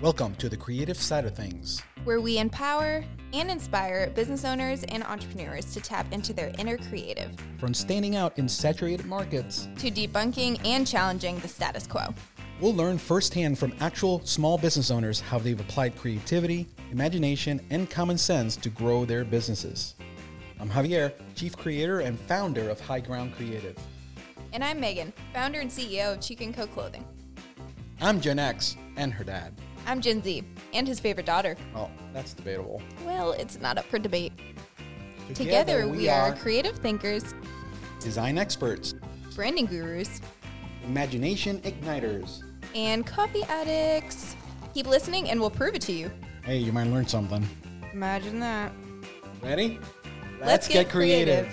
Welcome to the creative side of things. where we empower and inspire business owners and entrepreneurs to tap into their inner creative, From standing out in saturated markets, to debunking and challenging the status quo. we'll learn firsthand from actual small business owners how they've applied creativity, imagination, and common sense to grow their businesses. I'm Javier, Chief Creator and founder of High Ground Creative. And I'm Meghan, founder and CEO of Chica & Co. Clothing. I'm Gen X and her dad. I'm Gen Z and his favorite daughter. Well, that's debatable. Well, it's not up for debate. Together, we, are creative thinkers, design experts, branding gurus, imagination igniters. and coffee addicts. Keep listening and we'll prove it to you. Hey, you might learn something. Imagine that. Ready? Let's get creative.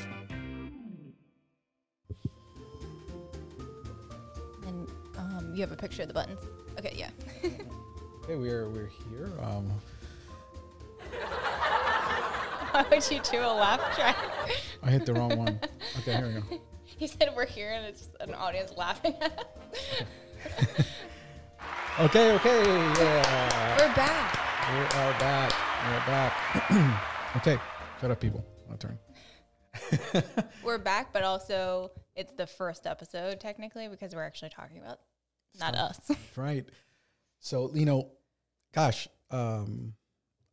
And um, you have a picture of the buttons. Okay, yeah. Okay, we're we're here. Um, Why would you do a laugh track? I hit the wrong one. Okay, here we go. He said we're here and it's an audience laughing at us. Okay, okay, yeah. We're back. We are back. We're back. okay, shut up, people. My turn. We're back, but also it's the first episode technically because we're actually talking about not us. Right. So, you know, gosh, um,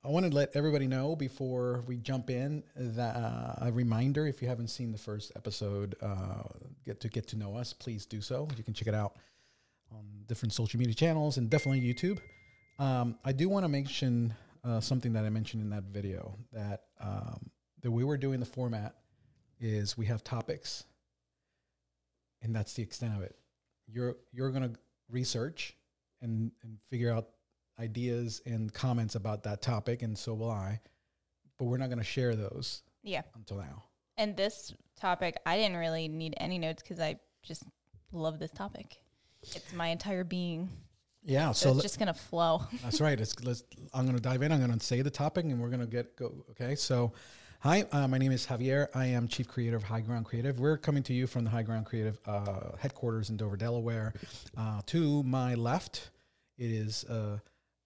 I want to let everybody know before we jump in that uh, a reminder if you haven't seen the first episode, uh, get to get to know us, please do so. You can check it out on different social media channels and definitely YouTube. Um, I do want to mention uh, something that I mentioned in that video that um, the way we're doing the format is we have topics, and that's the extent of it. You're you're gonna research and and figure out ideas and comments about that topic, and so will I. But we're not gonna share those yeah. until now. And this topic, I didn't really need any notes because I just love this topic. It's my entire being. Yeah, So, so it's just gonna flow. That's right. It's, let's, I'm going to dive in. I'm going to say the topic, and we're going to get go. Okay. So, hi, uh, my name is Javier. I am chief creator of High Ground Creative. We're coming to you from the High Ground Creative uh, headquarters in Dover, Delaware. Uh, to my left, it is.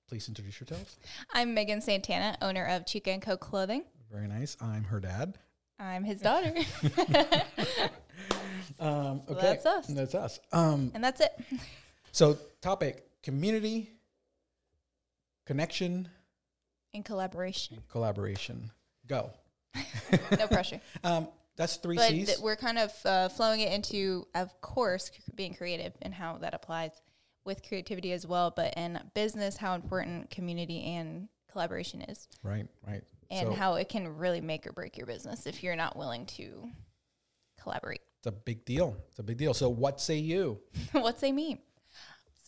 Please introduce yourselves. I'm Meghan Santana, owner of Chica and Co. Clothing. Very nice. I'm her dad. I'm his daughter, Um, okay. that's us. That's us. Um, and that's it. so, topic: community, connection, In collaboration, collaboration. Go. no pressure. Um, that's three but C's. th- we're kind of uh, flowing it into, of course, c- being creative and how that applies with creativity as well. But in business, how important community and collaboration is, right. Right. and So- how it can really make or break your business if you're not willing to collaborate. It's a big deal. It's a big deal. So, what say you? what say me?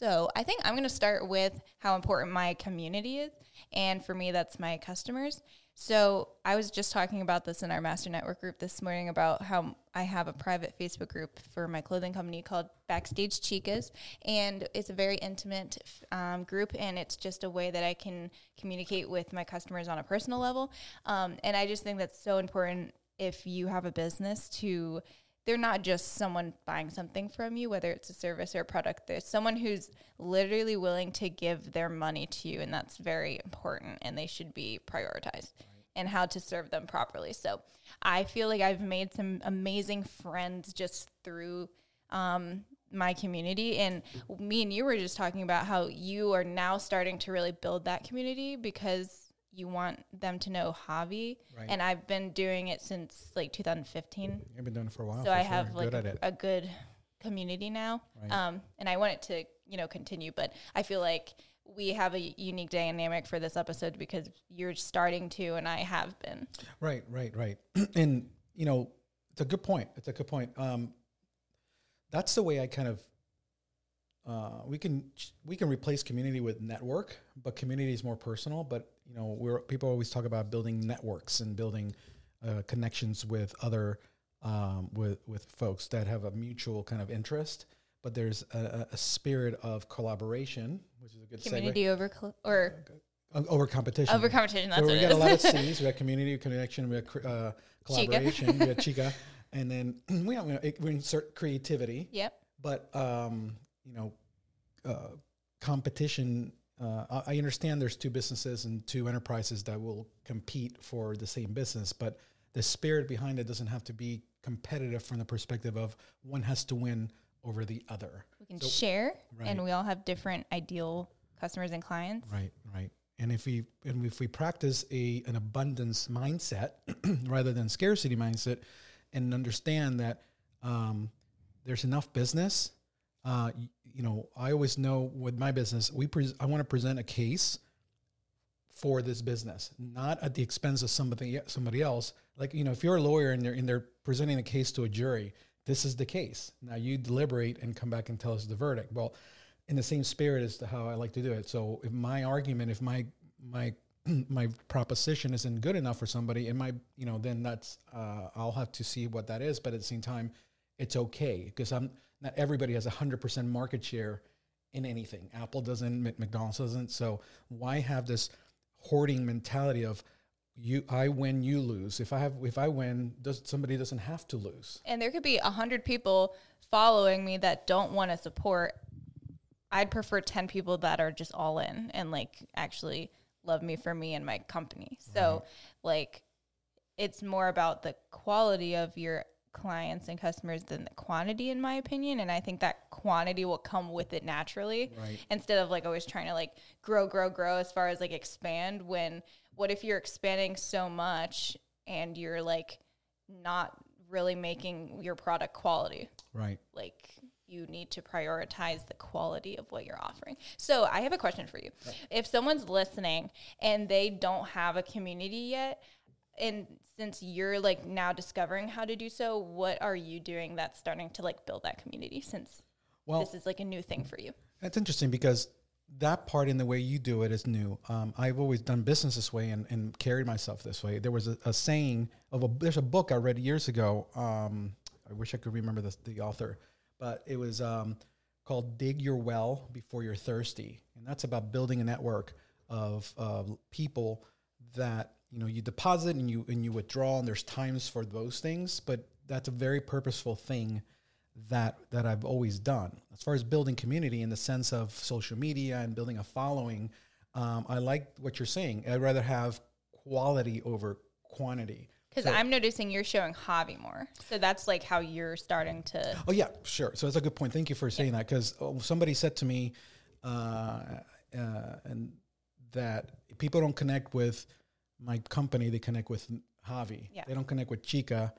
So I think I'm going to start with how important my community is, and for me, that's my customers. So I was just talking about this in our master network group this morning about how I have a private Facebook group for my clothing company called Backstage Chicas, and it's a very intimate um, group, and it's just a way that I can communicate with my customers on a personal level. Um, and I just think that's so important if you have a business to they're not just someone buying something from you, whether it's a service or a product. There's someone who's literally willing to give their money to you, and that's very important, and they should be prioritized and how to serve them properly. So I feel like I've made some amazing friends just through um, my community. And me and you were just talking about how you are now starting to really build that community because you want them to know Javi. Right. And I've been doing it since like 2015 You've been doing it for a while. so I sure. have like good at a good community now, Right. um, and I want it to you know continue. But I feel like we have a unique dynamic for this episode because you're starting to, and I have been. Right, right, right. and you know, it's a good point. It's a good point. Um, that's the way I kind of. Uh, we can we can replace community with network, but community is more personal. But you know, we're people always talk about building networks and building uh, connections with other um, with with folks that have a mutual kind of interest. But there's a, a- spirit of collaboration, which is a good segue. Community over cl- or Uh, over competition. over competition. That's So what we got a lot of. C's. We got community connection. We got cr- uh, collaboration. we got chica, and then we have, we insert creativity. yep. But um, you know, uh, competition uh, I understand there's two businesses and two enterprises that will compete for the same business, but the spirit behind it doesn't have to be competitive from the perspective of one has to win over the other. We can so, share, right. and we all have different ideal customers and clients. Right, right. And if we and if we practice a an abundance mindset rather than scarcity mindset, and understand that um, there's enough business. Uh, you, you know, I always know with my business, we pres- I want to present a case for this business, not at the expense of somebody somebody else. Like you know, if you're a lawyer and they're and they're presenting a case to a jury, this is the case. Now you deliberate and come back and tell us the verdict. Well, in the same spirit as to how I like to do it. So if my argument, if my my my proposition isn't good enough for somebody, it might you know then that's uh, I'll have to see what that is. But at the same time, it's okay because I'm not everybody has a hundred percent market share in anything. Apple doesn't, McDonald's doesn't. So why have this hoarding mentality of you I win, you lose. If I have if I win, does somebody doesn't have to lose. And there could be a hundred people following me that don't want to support. I'd prefer ten people that are just all in and like actually love me for me and my company. So right. like it's more about the quality of your clients and customers than the quantity in my opinion and i think that quantity will come with it naturally right. instead of like always trying to like grow grow grow as far as like expand when what if you're expanding so much and you're like not really making your product quality right like you need to prioritize the quality of what you're offering. So, I have a question for you. Right. If someone's listening and they don't have a community yet, and since you're like now discovering how to do so, what are you doing that's starting to like build that community since well, this is like a new thing for you? That's interesting because that part in the way you do it is new. Um, I've always done business this way and, and carried myself this way. There was a, a, saying of a there's a book I read years ago. Um, I wish I could remember the, the author, but it was um, called "Dig Your Well Before You're Thirsty," and that's about building a network of uh, people that you know you deposit and you and you withdraw and there's times for those things but that's a very purposeful thing that that I've always done as far as building community in the sense of social media and building a following um, I like what you're saying I'd rather have quality over quantity because so, I'm noticing you're showing Javi more. So that's like how you're starting to. Oh, yeah, sure. So that's a good point. Thank you for saying yeah. that because oh, somebody said to me uh, uh, and that people don't connect with my company, they connect with Javi. Yeah. They don't connect with Chica.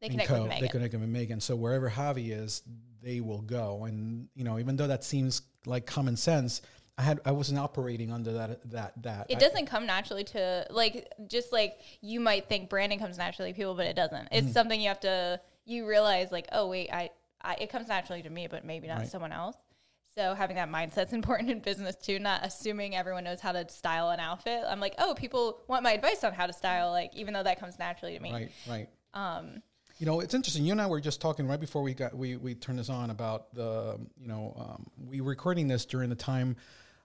They connect Co. with Meghan. They connect with Meghan. So wherever Javi is, they will go. And you know, even though that seems like common sense, I had I wasn't operating under that that that. It doesn't come naturally to like just like you might think branding comes naturally to people, but it doesn't. It's mm-hmm. something you have to you realize like, oh wait, I, I it comes naturally to me, but maybe not right. someone else. So having that mindset's important in business too, not assuming everyone knows how to style an outfit. I'm like, oh, people want my advice on how to style, like even though that comes naturally to me. Right, right. Um, you know, it's interesting. You and I were just talking right before we got we we turned this on about the you know um, we were recording this during the time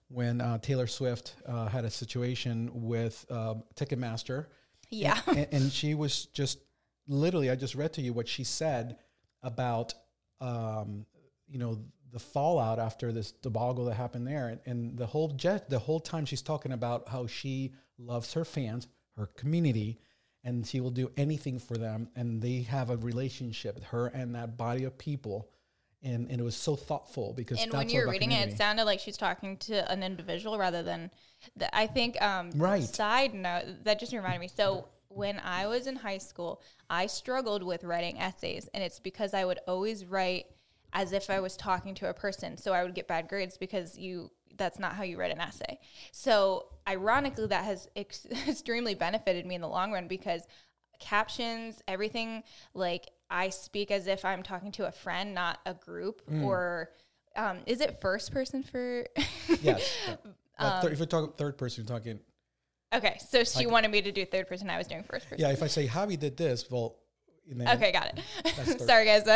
when uh, Taylor Swift uh, had a situation with uh, Ticketmaster. Yeah, and, and, she was just literally. I just read to you what she said about um, you know the fallout after this debacle that happened there, and, and the whole jet, the whole time she's talking about how she loves her fans, her community, and she will do anything for them, and they have a relationship, with her and that body of people. And, and it was so thoughtful because and when you're reading it, it sounded like she's talking to an individual rather than the, I think um, right. Side note that just reminded me. So when I was in high school, I struggled with writing essays, and it's because I would always write as if I was talking to a person. So I would get bad grades because you that's not how you write an essay. So ironically that has ex- extremely benefited me in the long run because captions, everything like I speak as if I'm talking to a friend, not a group mm. or um, is it first person for Yes. Uh, um, if you're talking third person, you're talking Okay, so she like, wanted me to do third person. I was doing first person. Yeah, if I say Javi did this, well, Okay, got it. Sorry, guys.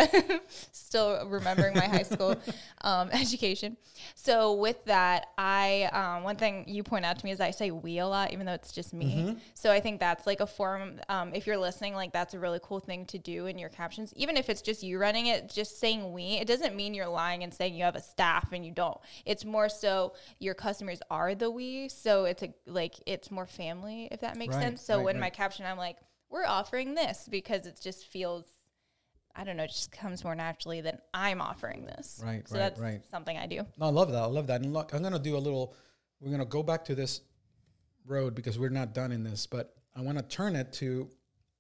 Still remembering my high school um, education. So with that, I um, one thing you point out to me is I say we a lot, even though it's just me. Mm-hmm. So I think that's like a form. Um, if you're listening, like that's a really cool thing to do in your captions, even if it's just you running it. Just saying we, it doesn't mean you're lying and saying you have a staff and you don't. It's more so your customers are the we. So it's a like it's more family, if that makes Right, sense. So right, when right. my caption, I'm like, we're offering this because it just feels I don't know, it just comes more naturally than I'm offering this. Right, so right, that's right. something I do. No, I love that. I love that. And look, I'm gonna do a little. We're gonna go back to this road because we're not done in this, but I want to turn it to,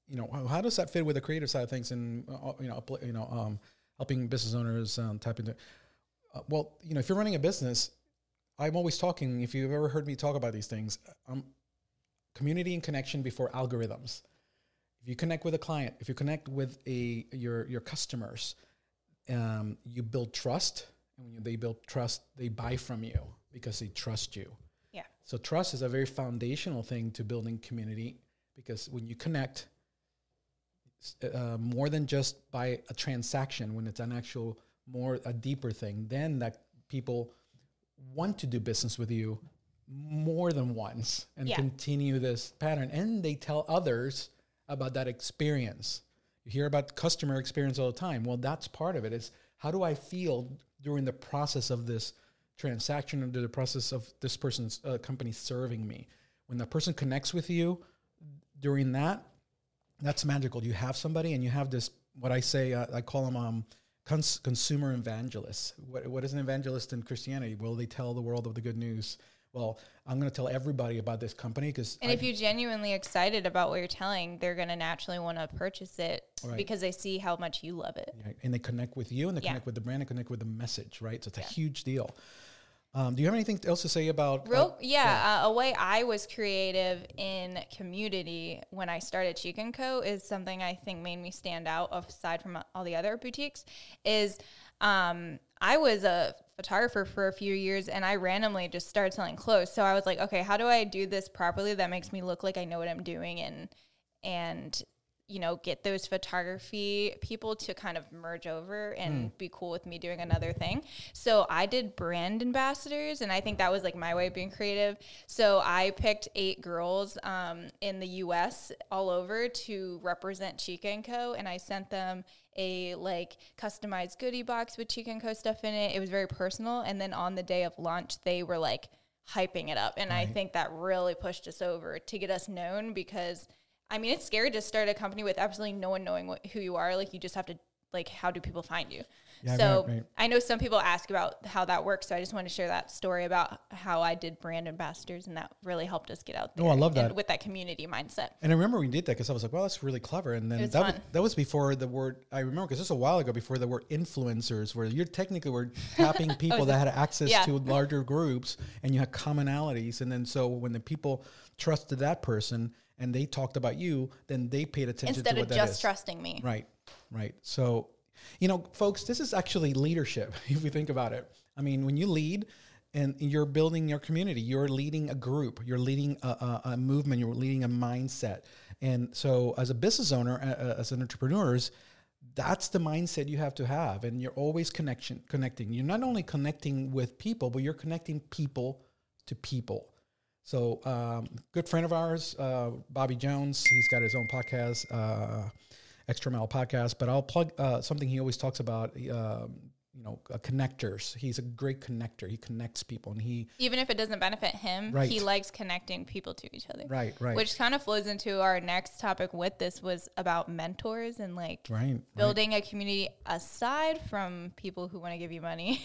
you know, how- how does that fit with the creative side of things and uh, you know, you know, um, helping business owners um, tap into. Uh, well, you know, if you're running a business, I'm always talking. If you've ever heard me talk about these things, um, community and connection before algorithms. If you connect with a client, if you connect with a your your customers, um, you build trust, and when you, they build trust, they buy from you because they trust you. Yeah. So trust is a very foundational thing to building community because when you connect, uh, more than just by a transaction, when it's an actual more a deeper thing, then that people want to do business with you more than once and Yeah. continue this pattern, and they tell others about that experience. You hear about customer experience all the time. Well, that's part of it. Is how do I feel during the process of this transaction or the process of this person's uh, company serving me? When the person connects with you during that, that's magical. You have somebody, and you have this. What I say, uh, I call them um, cons- consumer evangelists. What, what is an evangelist in Christianity? Well, they tell the world of the good news. Well, I'm going to tell everybody about this company because And if you're genuinely excited about what you're telling, they're going to naturally want to purchase it Right. because they see how much you love it. Right. And they connect with you and they Yeah. connect with the brand and connect with the message, right? So it's a huge deal. Um, do you have anything else to say about? Real, uh, yeah. Uh, a way I was creative in community when I started Chica and Co. is something I think made me stand out aside from all the other boutiques. Is um, I was a photographer for a few years and I randomly just started selling clothes. So I was like, okay, how do I do this properly that makes me look like I know what I'm doing and and you know get those photography people to kind of merge over and be cool with me doing another thing? So i did brand ambassadors and i think that was like my way of being creative. So i picked eight girls um, in the us all over to represent chica and co and i sent them a like customized goodie box with chica and co stuff in it it was very personal and then on the day of launch they were like hyping it up and i think that really pushed us over to get us known because I mean, it's scary to start a company with absolutely no one knowing what, who you are. Like, you just have to, like, how do people find you? Yeah, so right, right. I know some people ask about how that works. So I just want to share that story about how I did brand ambassadors, and that really helped us get out there. Oh, I love that. with that community mindset. And I remember we did that because I was like, well, that's really clever. And then that, was, that was before the word, I remember because this was a while ago before the word influencers, where you're technically were tapping oh, people that had access Yeah. to larger groups and you had commonalities. And then so when the people trusted that person and they talked about you, then they paid attention Instead to of just trusting me. Right, right. So, you know, folks, this is actually leadership if we think about it. I mean, when you lead and you're building your community, you're leading a group, you're leading a, a, a movement, you're leading a mindset. And so, as a business owner, as an entrepreneurs, that's the mindset you have to have, and you're always connection connecting. You're not only connecting with people, but you're connecting people to people. So, um, good friend of ours, uh, Bobby Jones, he's got his own podcast, uh, Extra Mile Podcast. But I'll plug uh, something he always talks about. Um, you know, uh, connectors. He's a great connector. He connects people, and he Even if it doesn't benefit him, Right. he likes connecting people to each other. right, right, Which kind of flows into our next topic with this was about mentors and like right, right, building a community aside from people who want to give you money,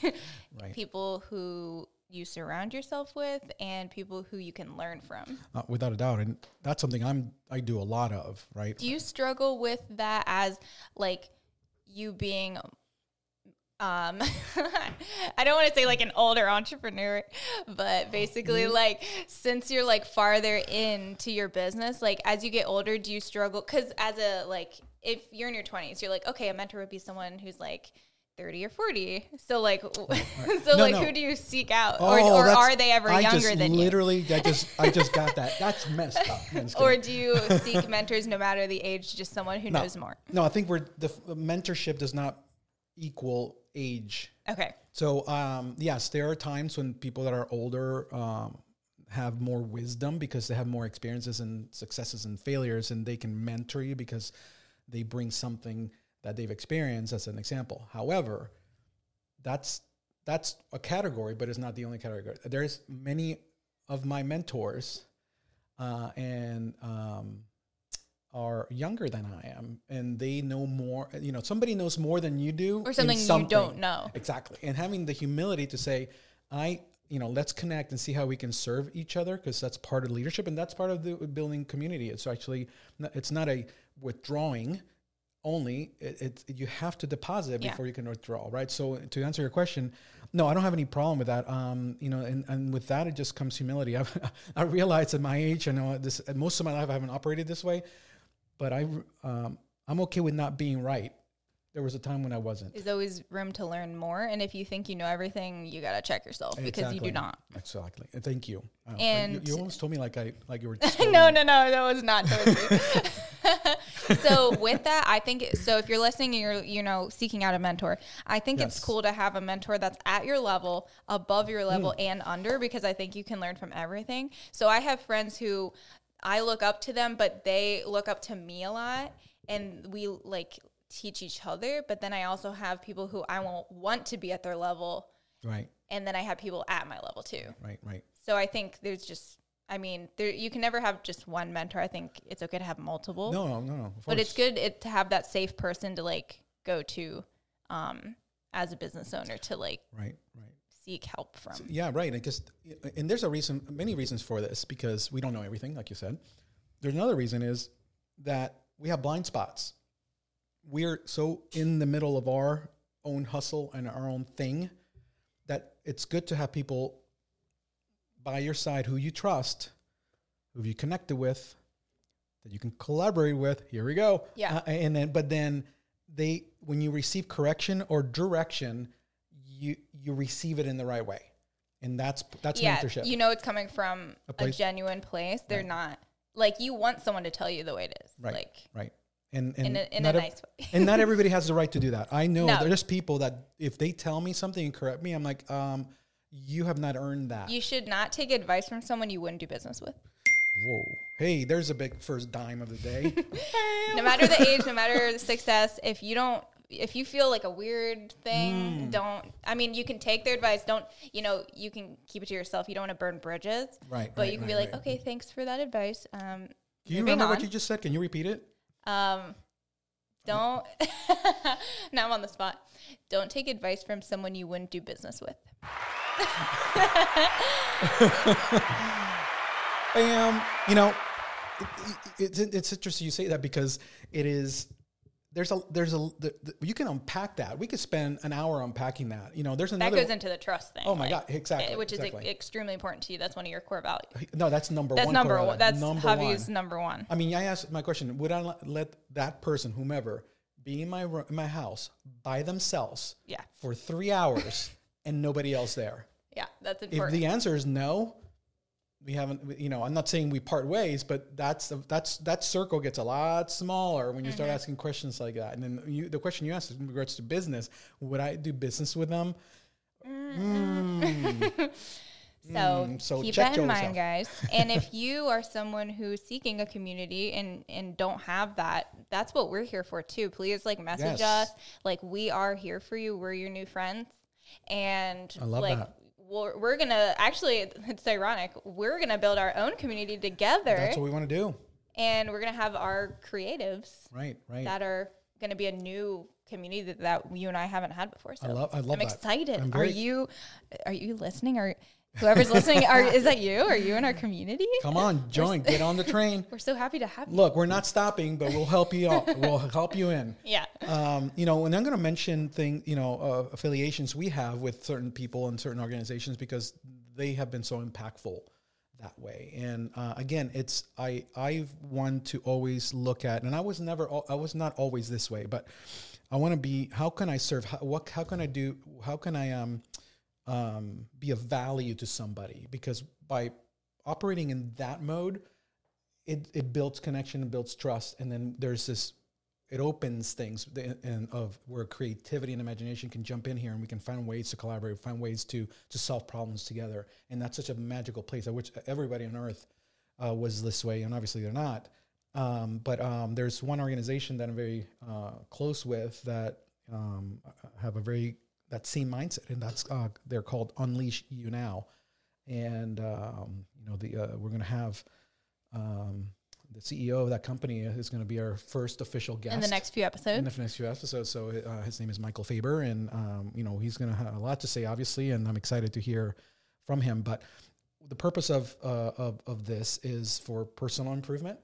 Right. people who you surround yourself with, and people who you can learn from. uh, without a doubt. And that's something I'm I do a lot of. Right. Do you struggle with that as like you being um I don't want to say like an older entrepreneur, but basically like since you're like farther into your business, like as you get older, do you struggle cuz as a like if you're in your 20s, you're like okay, a mentor would be someone who's like 30 or 40. So like so No, like no. who do you seek out or, Oh, or that's- are they ever I younger than you? literally, I just, I just got that. That's messed up. Or do you seek mentors no matter the age, just someone who No. knows more? no, I think we're the mentorship does not equal age. Okay. So um, yes, there are times when people that are older um, have more wisdom because they have more experiences and successes and failures, and they can mentor you because they bring something that they've experienced as an example. However, that's that's a category, but it's not the only category. There's many of my mentors, uh, and um, are younger than I am, and they know more. You know, somebody knows more than you do, Or in something you don't know. Exactly, and having the humility to say, I. You know, let's connect and see how we can serve each other because that's part of leadership and that's part of the building community. It's actually, it's not a withdrawing only. It, it you have to deposit Yeah. before you can withdraw, right? So to answer your question, no, I don't have any problem with that. Um, you know, and, and with that, it just comes humility. I, I realize at my age, I know this. Most of my life, I haven't operated this way, but I, um, I'm okay with not being right. There was a time when I wasn't. There's always room to learn more. And if you think you know everything, you got to check yourself because you do not. Exactly. Thank you. And- you, you almost told me like I like you were. no, no, no, that was not towards. so with that, I think so. If you're listening and you're you know seeking out a mentor, I think it's cool to have a mentor that's at your level, above your level, Hmm. and under because I think you can learn from everything. So I have friends who I look up to them, but they look up to me a lot, and we like teach each other. But then I also have people who I won't want to be at their level, Right. and then I have people at my level too. Right. Right. So I think there's just, I mean, there you can never have just one mentor. I think it's okay to have multiple, No. No. No. but it's good it, to have that safe person to like go to, um, as a business owner to like Right. Right. seek help from. Yeah, right. I guess, and there's a reason, many reasons for this because we don't know everything, like you said. There's another reason is that we have blind spots. We're so in the middle of our own hustle and our own thing that it's good to have people by your side who you trust, who you connected with, that you can collaborate with. Here we go. Yeah. Uh, and then, but then they, when you receive correction or direction, you you receive it in the right way, and that's that's yeah, mentorship. you know it's coming from A a, genuine place. They're Right. not like you want someone to tell you the way it is, Right. like right. And and in a, in a not ev- nice way. and not everybody has the right to do that. I know No. there's people that if they tell me something and correct me, I'm like, um, you have not earned that. you should not take advice from someone you wouldn't do business with. Whoa. Hey, there's a big first dime of the day. no matter the age, no matter the success, if you don't, if you feel like a weird thing, don't. I mean, you can take their advice. Don't, you know, you can keep it to yourself. You don't want to burn bridges, right. but right, you can right, be like, right. okay, thanks for that advice. Um, Can you remember on. what you just said? Can you repeat it? um, don't. now I'm on the spot. Don't take advice from someone you wouldn't do business with. Um, you know, it, it, it's it's interesting you say that because it is. There's a there's a the, the, you can unpack that. We could spend an hour unpacking that. You know, there's another That goes into the trust thing. Oh my like, God, exactly, Which is exactly. e- extremely important to you. That's one of your core values. no, that's number one. That's one. number one. That's number Javi's number one. I mean, I asked my question: Would I let that person, whomever, be in my in my house by themselves Yeah. for three hours and nobody else there? Yeah, that's important. If the answer is no, we haven't. You know, I'm not saying we part ways, but that's that's that circle gets a lot smaller when you start Mm-hmm. asking questions like that. And then you, the question you asked in regards to business: Would I do business with them? Mm. So, Mm, so keep check that in mind, guys. and if you are someone who's seeking a community and and don't have that, that's what we're here for too. Please like message Yes. us. Like we are here for you. We're your new friends. And I love like that. We're, we're gonna actually it's ironic we're gonna build our own community together That's what we want to do. and we're gonna have our creatives Right. Right. that are gonna be a new community that, that you and I haven't had before. So I love. I love I'm excited. I'm are you are you listening? Or whoever's listening, are is that you? Are you in our community? Come on, join. Get on the train. We're so happy to have you. Look, we're not stopping, but we'll help you out. We'll help you in. Yeah. Um, you know, and I'm going to mention thing, you know, uh, affiliations we have with certain people and certain organizations because they have been so impactful that way. And uh, again, it's I I want to always look at, and I was never I was not always this way, but I want to be. How can I serve? How, what? How can I do? How can I um, um, be of value to somebody? Because by operating in that mode, it it builds connection and builds trust, and then there's this. It opens things and of where creativity and imagination can jump in here, and we can find ways to collaborate, find ways to to solve problems together, and that's such a magical place. at which everybody on Earth uh, was this way, and obviously they're not. Um, but um, there's one organization that I'm very uh, close with that um, have a very that same mindset, and that's uh, they're called Unleash You Now, and um, you know the uh, we're going to have um, the CEO of that company is going to be our first official guest in the next few episodes. In the next few episodes, so uh, his name is Michael Faber, and um, you know he's going to have a lot to say, obviously, and I'm excited to hear from him. But the purpose of uh, of, of this is for personal improvement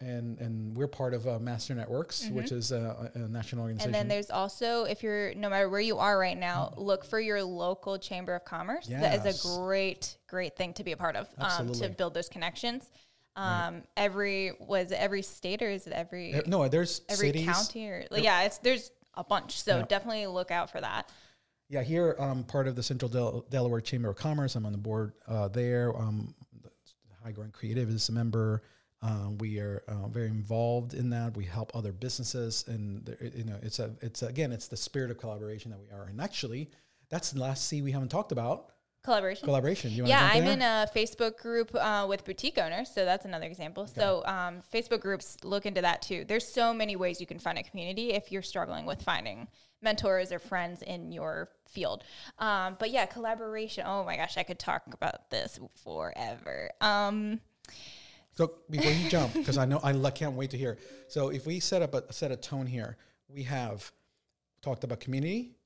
and and we're part of uh, Master Networks, mm-hmm. which is a, a, national organization. And then there's also, if you're no matter where you are right now, mm-hmm. look for your local chamber of commerce. Yes. That is a great, great thing to be a part of um, to build those connections. Um, right. Every was every state or is it every? no, there's every cities. county or yep. yeah, it's there's a bunch. So definitely look out for that. Yeah, here I'm um, part of the Central Del- Delaware Chamber of Commerce. I'm on the board uh, there. Um, High Ground Creative is a member. Um, we are uh, very involved in that. We help other businesses, and there, you know, it's a, it's again, it's the spirit of collaboration that we are. And actually, that's the last C we haven't talked about. Collaboration. Collaboration. yeah, I'm in, in a Facebook group uh, with boutique owners, so that's another example. Okay. So um, Facebook groups look into that too. There's so many ways you can find a community if you're struggling with finding mentors or friends in your field. Um, but yeah, collaboration. Oh my gosh, I could talk about this forever. Um, so before you jump, because I know I can't wait to hear. So if we set up a set a tone here, we have talked about community,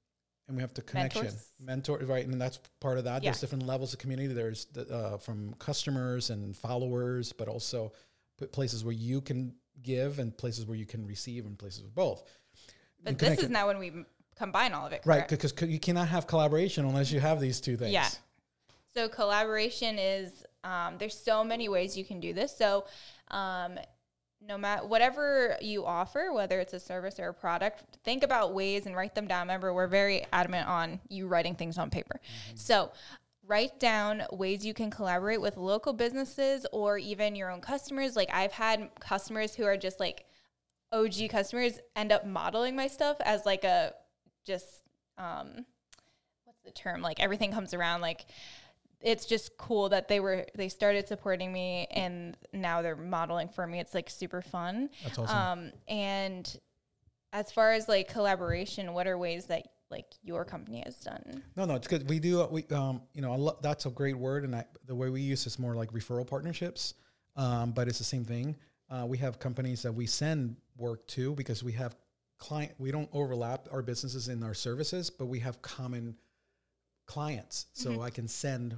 and we have the connection, Mentors. mentor, right? And that's part of that. Yeah. There's different levels of community. There's the, uh, from customers and followers, but also places where you can give and places where you can receive and places of both. But this is now when we combine all of it, right? Because you cannot have collaboration unless you have these two things. Yeah. So collaboration is um, there's so many ways you can do this. So, um, no matter whatever you offer, whether it's a service or a product, think about ways and write them down. Remember, we're very adamant on you writing things on paper. Mm-hmm. So, write down ways you can collaborate with local businesses or even your own customers. Like, I've had customers who are just like OG customers end up modeling my stuff as like a just, um, what's the term? Like, everything comes around like, it's just cool that they were they started supporting me and now they're modeling for me. It's like super fun. That's awesome. Um, and as far as like collaboration, what are ways that like your company has done? No, no, it's good. We do. We um, you know, lo- that's a great word, and I, the way we use is more like referral partnerships. Um, but it's the same thing. Uh, we have companies that we send work to because we have client. We don't overlap our businesses in our services, but we have common clients. So mm-hmm. I can send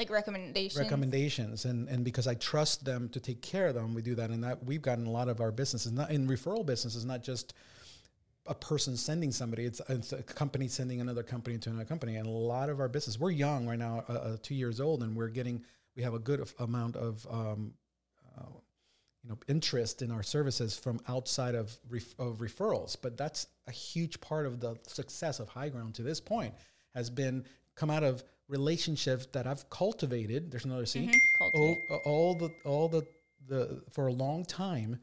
like recommendations? Recommendations and and because i trust them to take care of them we do that and that we've gotten a lot of our businesses not in referral businesses not just a person sending somebody it's, it's a company sending another company to another company and a lot of our business we're young right now uh, uh, two years old and we're getting we have a good amount of um, uh, you know interest in our services from outside of, ref- of referrals but that's a huge part of the success of high ground to this point has been come out of relationships that I've cultivated. There's another C. Mm-hmm. All, all, the all the the for a long time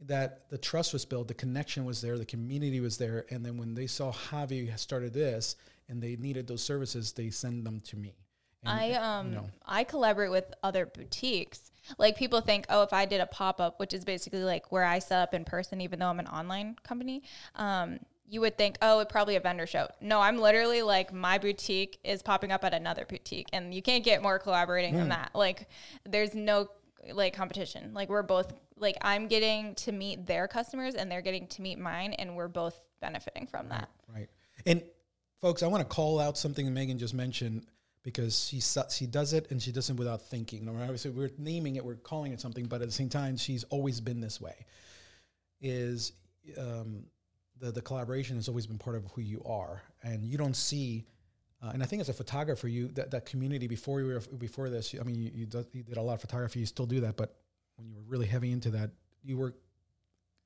that the trust was built, the connection was there, the community was there, and then when they saw Javi started this and they needed those services, they send them to me. And, I um you know. I collaborate with other boutiques. Like people think, oh, if I did a pop up, which is basically like where I set up in person, even though I'm an online company, um, you would think, oh, it probably a vendor show. No, I'm literally like my boutique is popping up at another boutique, and you can't get more collaborating mm. than that. Like, there's no like competition. Like we're both like I'm getting to meet their customers, and they're getting to meet mine, and we're both benefiting from that. Right. right. And folks, I want to call out something Meghan just mentioned because she she does it and she does it without thinking. Obviously, we're naming it, we're calling it something, but at the same time, she's always been this way. Is um, the, the collaboration has always been part of who you are, and you don't see. Uh, and I think as a photographer, you that, that community before you were before this. I mean, you, you, did, you did a lot of photography. You still do that, but when you were really heavy into that, you were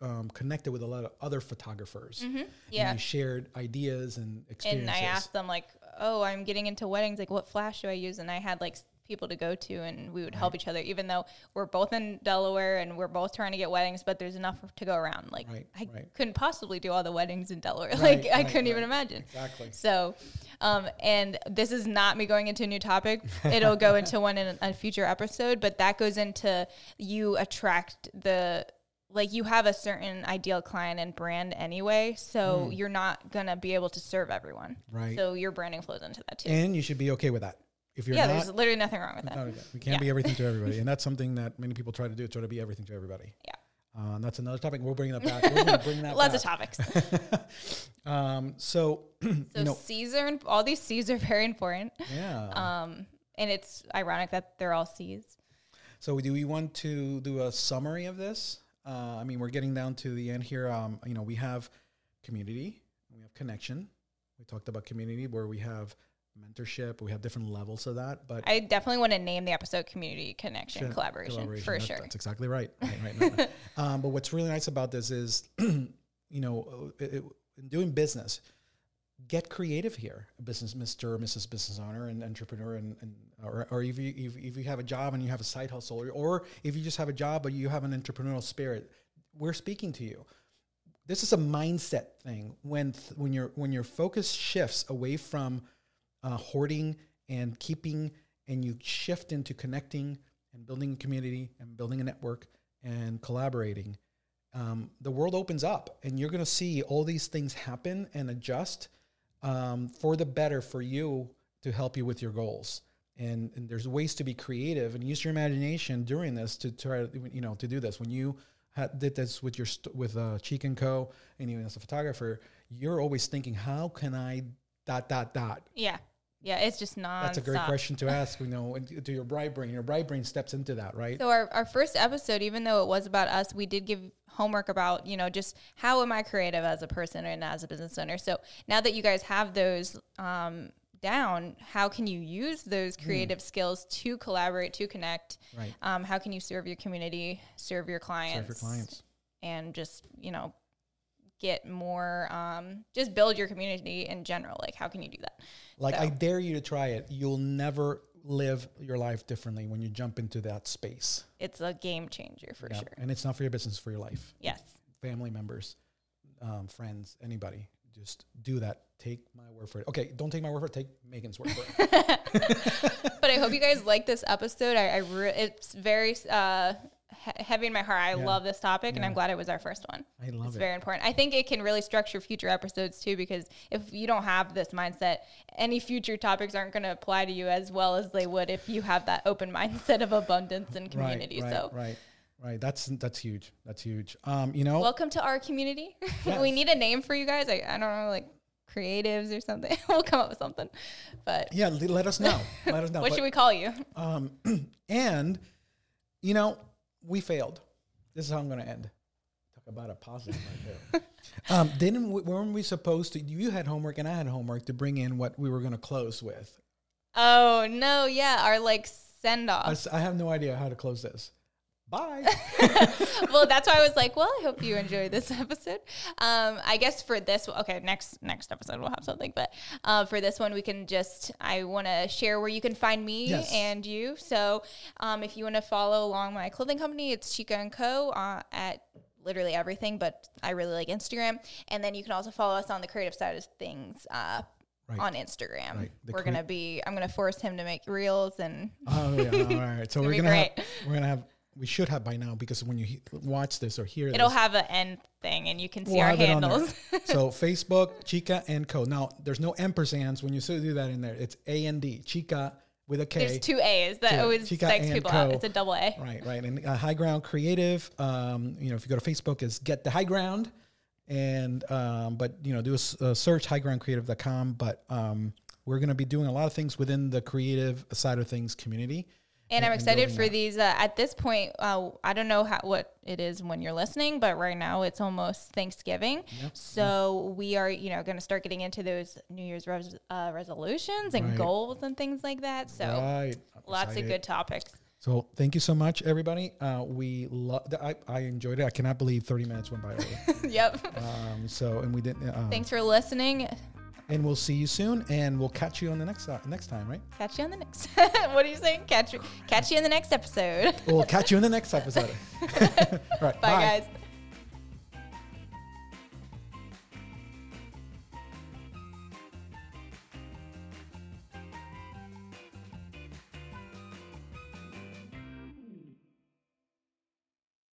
um, connected with a lot of other photographers. Mm-hmm. And Yeah. you shared ideas and experiences. And I asked them like, "Oh, I'm getting into weddings. Like, what flash do I use?" And I had like people to go to, and we would help each other. Even though we're both in Delaware and we're both trying to get weddings, but there's enough to go around. Like, Right, I right. couldn't possibly do all the weddings in Delaware. Right, like, I couldn't even imagine. Exactly. So, um, and this is not me going into a new topic. It'll go into one in a future episode, but that goes into you attract the like you have a certain ideal client and brand anyway, so you're not gonna be able to serve everyone. Right. So your branding flows into that too. and you should be okay with that. If you're yeah, not, there's literally nothing wrong with that. we can't Yeah. be everything to everybody, and that's something that many people try to do. Try to be everything to everybody. Yeah. And that's another topic. We'll bring that back. Gonna bring that Lots of topics. Um, so, So you know, C's are in- all these C's are very important. yeah. Um, and it's ironic that they're all C's. So do we want to do a summary of this? Uh, I mean, we're getting down to the end here. Um, you know, we have community, we have connection. We talked about community where we have mentorship. We have different levels of that, but I definitely want to name the episode "Community Connection Sure, Collaboration" for That's- sure. That's exactly right. right, right, um, but what's really nice about this is, you know, it, it, in doing business, get creative here, business, Mr. or Mrs. Business Owner and entrepreneur, and, and or, or if you if, if you have a job and you have a side hustle, or, or if you just have a job but you have an entrepreneurial spirit, we're speaking to you. This is a mindset thing. When th- when your when your focus shifts away from uh, hoarding and keeping, and you shift into connecting and building a community and building a network and collaborating, um, the world opens up, and you're going to see all these things happen and adjust um, for the better for you to help you with your goals. And, and there's ways to be creative and use your imagination during this to try to you know to do this. When you had, did this with your with uh, Chica and Co. and even as a photographer, you're always thinking, how can I dot dot dot Yeah. Yeah, it's just not. that's a great question to ask, you know, to your bright brain. Your bright brain steps into that, right? So our, our first episode, even though it was about us, we did give homework about, you know, just how am I creative as a person and as a business owner. So now that you guys have those um, down, how can you use those creative skills to collaborate, to connect? Right. Um, how can you serve your community, serve your clients, Serve your clients. and just, you know, get more, um, just build your community in general? Like, how can you do that? Like, So- I dare you to try it. You'll never live your life differently when you jump into that space. It's a game changer for Yeah. sure. And it's not for your business, for your life. Yes. Family members, um, friends, anybody. Just do that. Take my word for it. Okay, don't take my word for it. Take Meghan's word for it. but I hope you guys like this episode. I, I re- it's very uh, he- heavy in my heart. I Yeah. love this topic, and I'm glad it was our first one. I love it. It's it. very important. I think it can really structure future episodes too, because if you don't have this mindset, any future topics aren't going to apply to you as well as they would if you have that open mindset of abundance and community. Right, so. right, right. That's that's huge. That's huge. Um, you know, Welcome to our community. Yes. we need a name for you guys. I, I don't know, like creatives or something. we'll come up with something. But yeah. Let us know. Let us know. what But- should we call you? Um, and you know, we failed. This is how I'm going to end. Talk about a positive right there. um, didn't we, weren't we supposed to? You had homework and I had homework to bring in what we were going to close with. Oh no, yeah, our like send I, off. s- I have no idea how to close this. Bye. well, that's why I was like, well, I hope you enjoyed this episode. Um, I guess for this, okay, next next episode we'll have something, but uh, for this one, we can just I want to share where you can find me Yes. and you. So, um, if you want to follow along my clothing company, it's Chica and Co. Uh, at literally everything, but I really like Instagram, and then you can also follow us on the creative side of things. Uh, Right. On Instagram, Right. We're crea- gonna be. I'm gonna force him to make reels, and oh yeah. All right. So we're gonna have, we're gonna have we should have by now because when you he- watch this or hear it'll this, have an end thing, and you can see We'll our have it on there. handles. so Facebook, Chica and Co. Now there's no ampersands when you do that in there. It's A and D, Chica with a K. There's two A's that Two. always Chica psychs people Co. out. It's a double A. Right, right. And uh, High Ground Creative, um, you know, if you go to Facebook, is Get the High Ground. And, um, but, you know, do a search, highgroundcreative.com. But um, we're going to be doing a lot of things within the creative side of things community. And I'm excited for that. these. Uh, at this point, uh, I don't know how, what it is when you're listening, but right now it's almost Thanksgiving. So we are, you know, going to start getting into those New Year's res- uh, resolutions and Right. goals and things like that. So right. Lots excited. of good topics. So thank you so much, everybody. Uh, we love. I, I enjoyed it. I cannot believe 30 minutes went by yep. um, so and we didn't. Uh, Thanks for listening. And we'll see you soon, and we'll catch you on the next uh, next time, right? Catch you on the next. what are you saying? Catch you. Catch you in the next episode. We'll catch you in the next episode. Right, bye, guys.